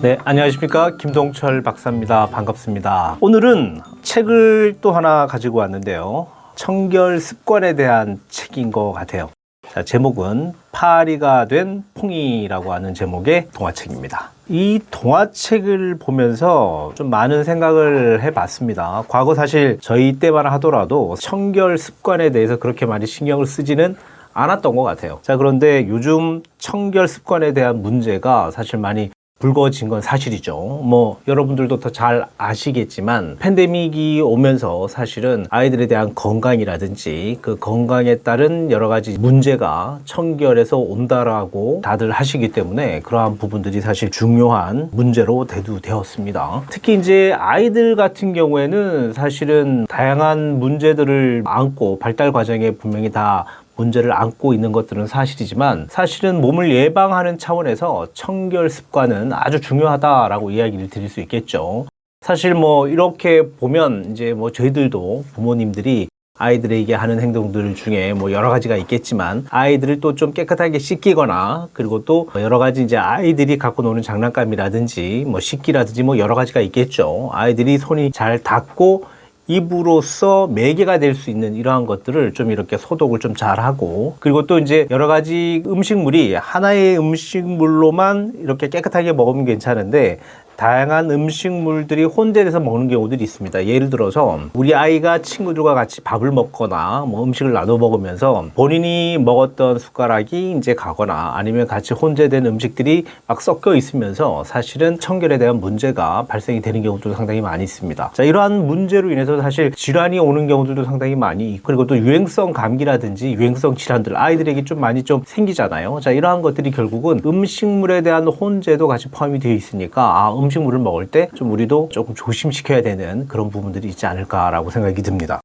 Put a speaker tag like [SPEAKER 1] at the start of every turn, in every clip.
[SPEAKER 1] 네, 안녕하십니까. 김동철 박사입니다. 반갑습니다. 오늘은 책을 또 하나 가지고 왔는데요. 청결 습관에 대한 책인 것 같아요. 자, 제목은 파리가 된 퐁이라고 하는 제목의 동화책입니다. 이 동화책을 보면서 좀 많은 생각을 해봤습니다. 과거 사실 저희 때만 하더라도 청결 습관에 대해서 그렇게 많이 신경을 쓰지는 않았던 것 같아요. 자, 그런데 요즘 청결 습관에 대한 문제가 사실 많이 불거진 건 사실이죠. 뭐 여러분들도 더 잘 아시겠지만 팬데믹이 오면서 사실은 아이들에 대한 건강이라든지 그 건강에 따른 여러 가지 문제가 청결에서 온다라고 다들 하시기 때문에 그러한 부분들이 사실 중요한 문제로 대두되었습니다. 특히 이제 아이들 같은 경우에는 사실은 다양한 문제들을 안고 발달 과정에 분명히 다 문제를 안고 있는 것들은 사실이지만 사실은 몸을 예방하는 차원에서 청결 습관은 아주 중요하다라고 이야기를 드릴 수 있겠죠. 사실 뭐 이렇게 보면 이제 뭐 저희들도 부모님들이 아이들에게 하는 행동들 중에 뭐 여러 가지가 있겠지만 아이들을 또 좀 깨끗하게 씻기거나 그리고 또 여러 가지 이제 아이들이 갖고 노는 장난감이라든지 뭐 씻기라든지 뭐 여러 가지가 있겠죠. 아이들이 손이 잘 닿고 입으로써 매개가 될 수 있는 이러한 것들을 좀 이렇게 소독을 좀 잘하고 그리고 또 이제 여러 가지 음식물이 하나의 음식물로만 이렇게 깨끗하게 먹으면 괜찮은데 다양한 음식물들이 혼재돼서 먹는 경우들이 있습니다. 예를 들어서 우리 아이가 친구들과 같이 밥을 먹거나 뭐 음식을 나눠 먹으면서 본인이 먹었던 숟가락이 이제 가거나 아니면 같이 혼재된 음식들이 막 섞여 있으면서 사실은 청결에 대한 문제가 발생이 되는 경우도 상당히 많이 있습니다. 자, 이러한 문제로 인해서 사실 질환이 오는 경우들도 상당히 많이 있고 그리고 또 유행성 감기라든지 유행성 질환들 아이들에게 좀 많이 좀 생기잖아요. 자, 이러한 것들이 결국은 음식물에 대한 혼재도 같이 포함이 되어 있으니까 아, 음 식물을 먹을 때 좀 우리도 조금 조심시켜야 되는 그런 부분들이 있지 않을까라고 생각이 듭니다.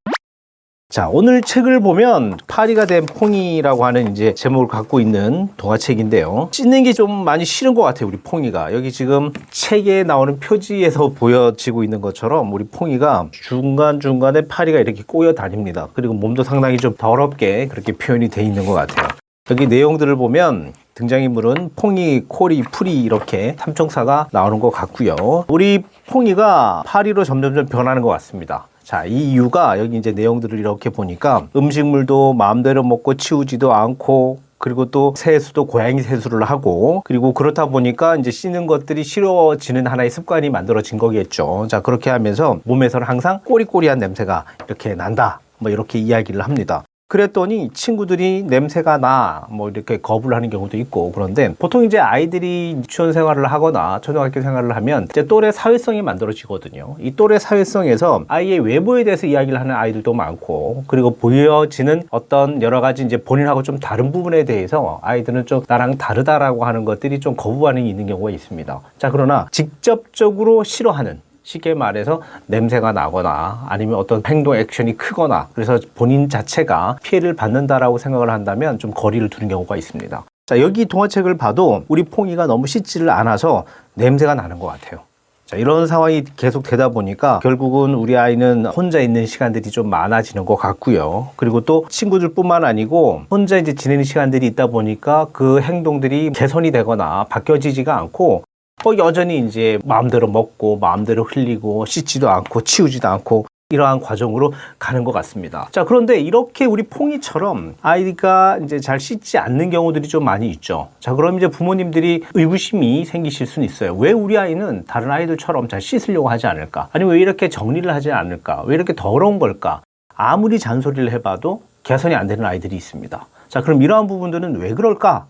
[SPEAKER 1] 자, 오늘 책을 보면 파리가 된 퐁이라고 하는 이제 제목을 갖고 있는 동화책인데요. 찢는 게 좀 많이 싫은 것 같아요, 우리 퐁이가. 여기 지금 책에 나오는 표지에서 보여지고 있는 것처럼 우리 퐁이가 중간중간에 파리가 이렇게 꼬여 다닙니다. 그리고 몸도 상당히 좀 더럽게 그렇게 표현이 돼 있는 것 같아요. 여기 내용들을 보면 등장인물은 퐁이, 코리, 풀이 이렇게 삼총사가 나오는 것 같고요. 우리 퐁이가 파리로 점점점 변하는 것 같습니다. 자, 이 이유가 여기 이제 내용들을 이렇게 보니까 음식물도 마음대로 먹고 치우지도 않고 그리고 또 세수도 고양이 세수를 하고 그리고 그렇다 보니까 이제 씻는 것들이 싫어지는 하나의 습관이 만들어진 거겠죠. 자, 그렇게 하면서 몸에서는 항상 꼬리꼬리한 냄새가 이렇게 난다. 뭐 이렇게 이야기를 합니다. 그랬더니 친구들이 냄새가 나, 뭐 이렇게 거부를 하는 경우도 있고 그런데 보통 이제 아이들이 유치원 생활을 하거나 초등학교 생활을 하면 이제 또래 사회성이 만들어지거든요. 이 또래 사회성에서 아이의 외모에 대해서 이야기를 하는 아이들도 많고 그리고 보여지는 어떤 여러 가지 이제 본인하고 좀 다른 부분에 대해서 아이들은 좀 나랑 다르다라고 하는 것들이 좀 거부 반응이 있는 경우가 있습니다. 자, 그러나 직접적으로 싫어하는 쉽게 말해서 냄새가 나거나 아니면 어떤 행동 액션이 크거나 그래서 본인 자체가 피해를 받는다라고 생각을 한다면 좀 거리를 두는 경우가 있습니다. 자, 여기 동화책을 봐도 우리 퐁이가 너무 씻지를 않아서 냄새가 나는 것 같아요. 자, 이런 상황이 계속 되다 보니까 결국은 우리 아이는 혼자 있는 시간들이 좀 많아지는 것 같고요. 그리고 또 친구들뿐만 아니고 혼자 이제 지내는 시간들이 있다 보니까 그 행동들이 개선이 되거나 바뀌어지지가 않고 뭐 여전히 이제 마음대로 먹고 마음대로 흘리고 씻지도 않고 치우지도 않고 이러한 과정으로 가는 것 같습니다. 자, 그런데 이렇게 우리 퐁이처럼 아이가 이제 잘 씻지 않는 경우들이 좀 많이 있죠. 자, 그럼 이제 부모님들이 의구심이 생기실 수는 있어요. 왜 우리 아이는 다른 아이들처럼 잘 씻으려고 하지 않을까? 아니면 왜 이렇게 정리를 하지 않을까? 왜 이렇게 더러운 걸까? 아무리 잔소리를 해봐도 개선이 안 되는 아이들이 있습니다. 자, 그럼 이러한 부분들은 왜 그럴까?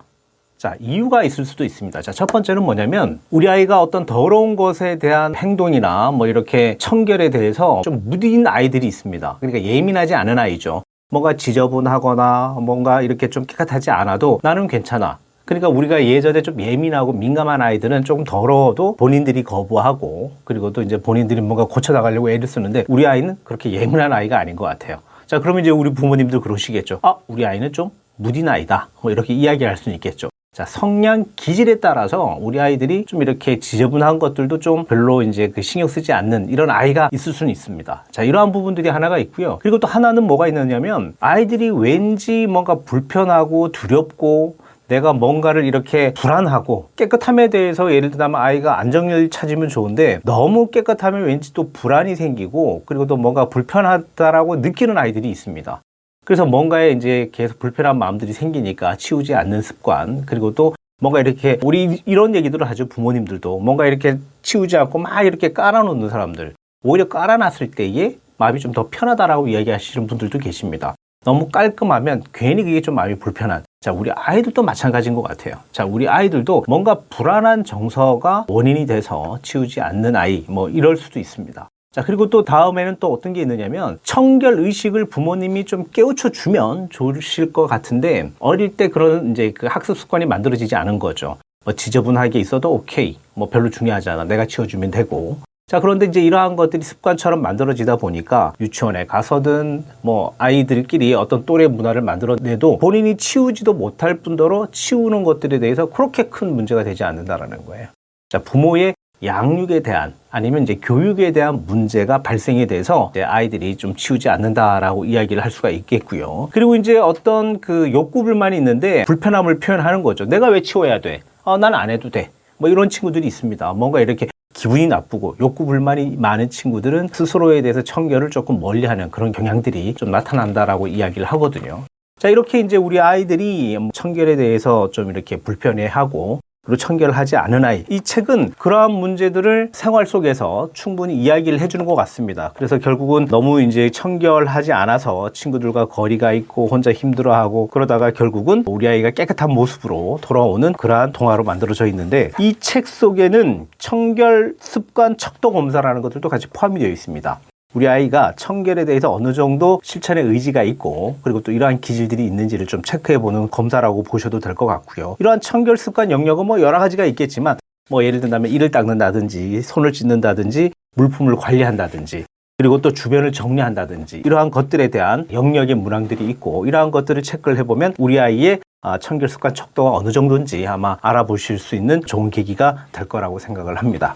[SPEAKER 1] 자, 이유가 있을 수도 있습니다. 자, 첫 번째는 뭐냐면 우리 아이가 어떤 더러운 것에 대한 행동이나 뭐 이렇게 청결에 대해서 좀 무딘 아이들이 있습니다. 그러니까 예민하지 않은 아이죠. 뭔가 지저분하거나 뭔가 이렇게 좀 깨끗하지 않아도 나는 괜찮아. 그러니까 우리가 예전에 좀 예민하고 민감한 아이들은 조금 더러워도 본인들이 거부하고 그리고 또 이제 본인들이 뭔가 고쳐나가려고 애를 쓰는데 우리 아이는 그렇게 예민한 아이가 아닌 것 같아요. 자, 그러면 이제 우리 부모님들 그러시겠죠. 아, 우리 아이는 좀 무딘 아이다. 뭐 이렇게 이야기할 수는 있겠죠. 자, 성량 기질에 따라서 우리 아이들이 좀 이렇게 지저분한 것들도 좀 별로 이제 그 신경 쓰지 않는 이런 아이가 있을 수는 있습니다. 자, 이러한 부분들이 하나가 있고요. 그리고 또 하나는 뭐가 있느냐면 아이들이 왠지 뭔가 불편하고 두렵고 내가 뭔가를 이렇게 불안하고 깨끗함에 대해서 예를 들면 아이가 안정을 찾으면 좋은데 너무 깨끗하면 왠지 또 불안이 생기고 그리고 또 뭔가 불편하다라고 느끼는 아이들이 있습니다. 그래서 뭔가에 이제 계속 불편한 마음들이 생기니까 치우지 않는 습관 그리고 또 뭔가 이렇게 우리 이런 얘기들을 하죠 부모님들도 뭔가 이렇게 치우지 않고 막 이렇게 깔아놓는 사람들 오히려 깔아놨을 때에 마음이 좀 더 편하다라고 이야기하시는 분들도 계십니다. 너무 깔끔하면 괜히 그게 좀 마음이 불편한. 자, 우리 아이들도 마찬가지인 것 같아요. 자, 우리 아이들도 뭔가 불안한 정서가 원인이 돼서 치우지 않는 아이, 뭐 이럴 수도 있습니다. 자, 그리고 또 다음에는 또 어떤 게 있느냐면 청결 의식을 부모님이 좀 깨우쳐 주면 좋으실 것 같은데 어릴 때 그런 이제 그 학습 습관이 만들어지지 않은 거죠. 뭐 지저분하게 있어도 오케이. 뭐 별로 중요하지 않아. 내가 치워주면 되고. 자, 그런데 이제 이러한 것들이 습관처럼 만들어지다 보니까 유치원에 가서든 뭐 아이들끼리 어떤 또래 문화를 만들어내도 본인이 치우지도 못할 뿐더러 치우는 것들에 대해서 그렇게 큰 문제가 되지 않는다라는 거예요. 자, 부모의 양육에 대한 아니면 이제 교육에 대한 문제가 발생이 돼서 아이들이 좀 치우지 않는다라고 이야기를 할 수가 있겠고요. 그리고 이제 어떤 그 욕구 불만이 있는데 불편함을 표현하는 거죠. 내가 왜 치워야 돼? 아, 난 안 해도 돼. 뭐 이런 친구들이 있습니다. 뭔가 이렇게 기분이 나쁘고 욕구 불만이 많은 친구들은 스스로에 대해서 청결을 조금 멀리하는 그런 경향들이 좀 나타난다라고 이야기를 하거든요. 자 이렇게 이제 우리 아이들이 청결에 대해서 좀 이렇게 불편해하고 그리고 청결을 하지 않은 아이. 이 책은 그러한 문제들을 생활 속에서 충분히 이야기를 해주는 것 같습니다. 그래서 결국은 너무 이제 청결하지 않아서 친구들과 거리가 있고 혼자 힘들어하고 그러다가 결국은 우리 아이가 깨끗한 모습으로 돌아오는 그러한 동화로 만들어져 있는데 이 책 속에는 청결 습관 척도 검사라는 것들도 같이 포함이 되어 있습니다. 우리 아이가 청결에 대해서 어느 정도 실천의 의지가 있고 그리고 또 이러한 기질들이 있는지를 좀 체크해 보는 검사라고 보셔도 될 것 같고요. 이러한 청결 습관 영역은 뭐 여러 가지가 있겠지만 뭐 예를 들면 이를 닦는다든지 손을 씻는다든지 물품을 관리한다든지 그리고 또 주변을 정리한다든지 이러한 것들에 대한 영역의 문항들이 있고 이러한 것들을 체크를 해보면 우리 아이의 아, 청결 습관 척도가 어느 정도인지 아마 알아보실 수 있는 좋은 계기가 될 거라고 생각을 합니다.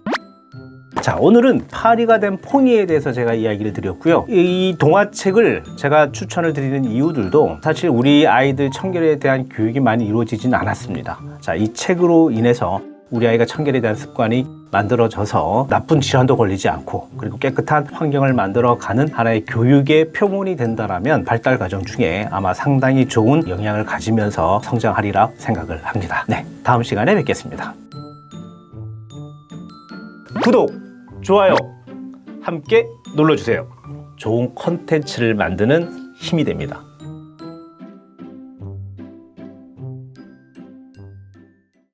[SPEAKER 1] 자, 오늘은 파리가 된 포니에 대해서 제가 이야기를 드렸고요. 이 동화책을 제가 추천을 드리는 이유들도 사실 우리 아이들 청결에 대한 교육이 많이 이루어지진 않았습니다. 자, 이 책으로 인해서 우리 아이가 청결에 대한 습관이 만들어져서 나쁜 질환도 걸리지 않고 그리고 깨끗한 환경을 만들어 가는 하나의 교육의 표본이 된다라면 발달 과정 중에 아마 상당히 좋은 영향을 가지면서 성장하리라 생각을 합니다. 네, 다음 시간에 뵙겠습니다. 구독, 좋아요 함께 눌러주세요. 좋은 컨텐츠를 만드는 힘이 됩니다.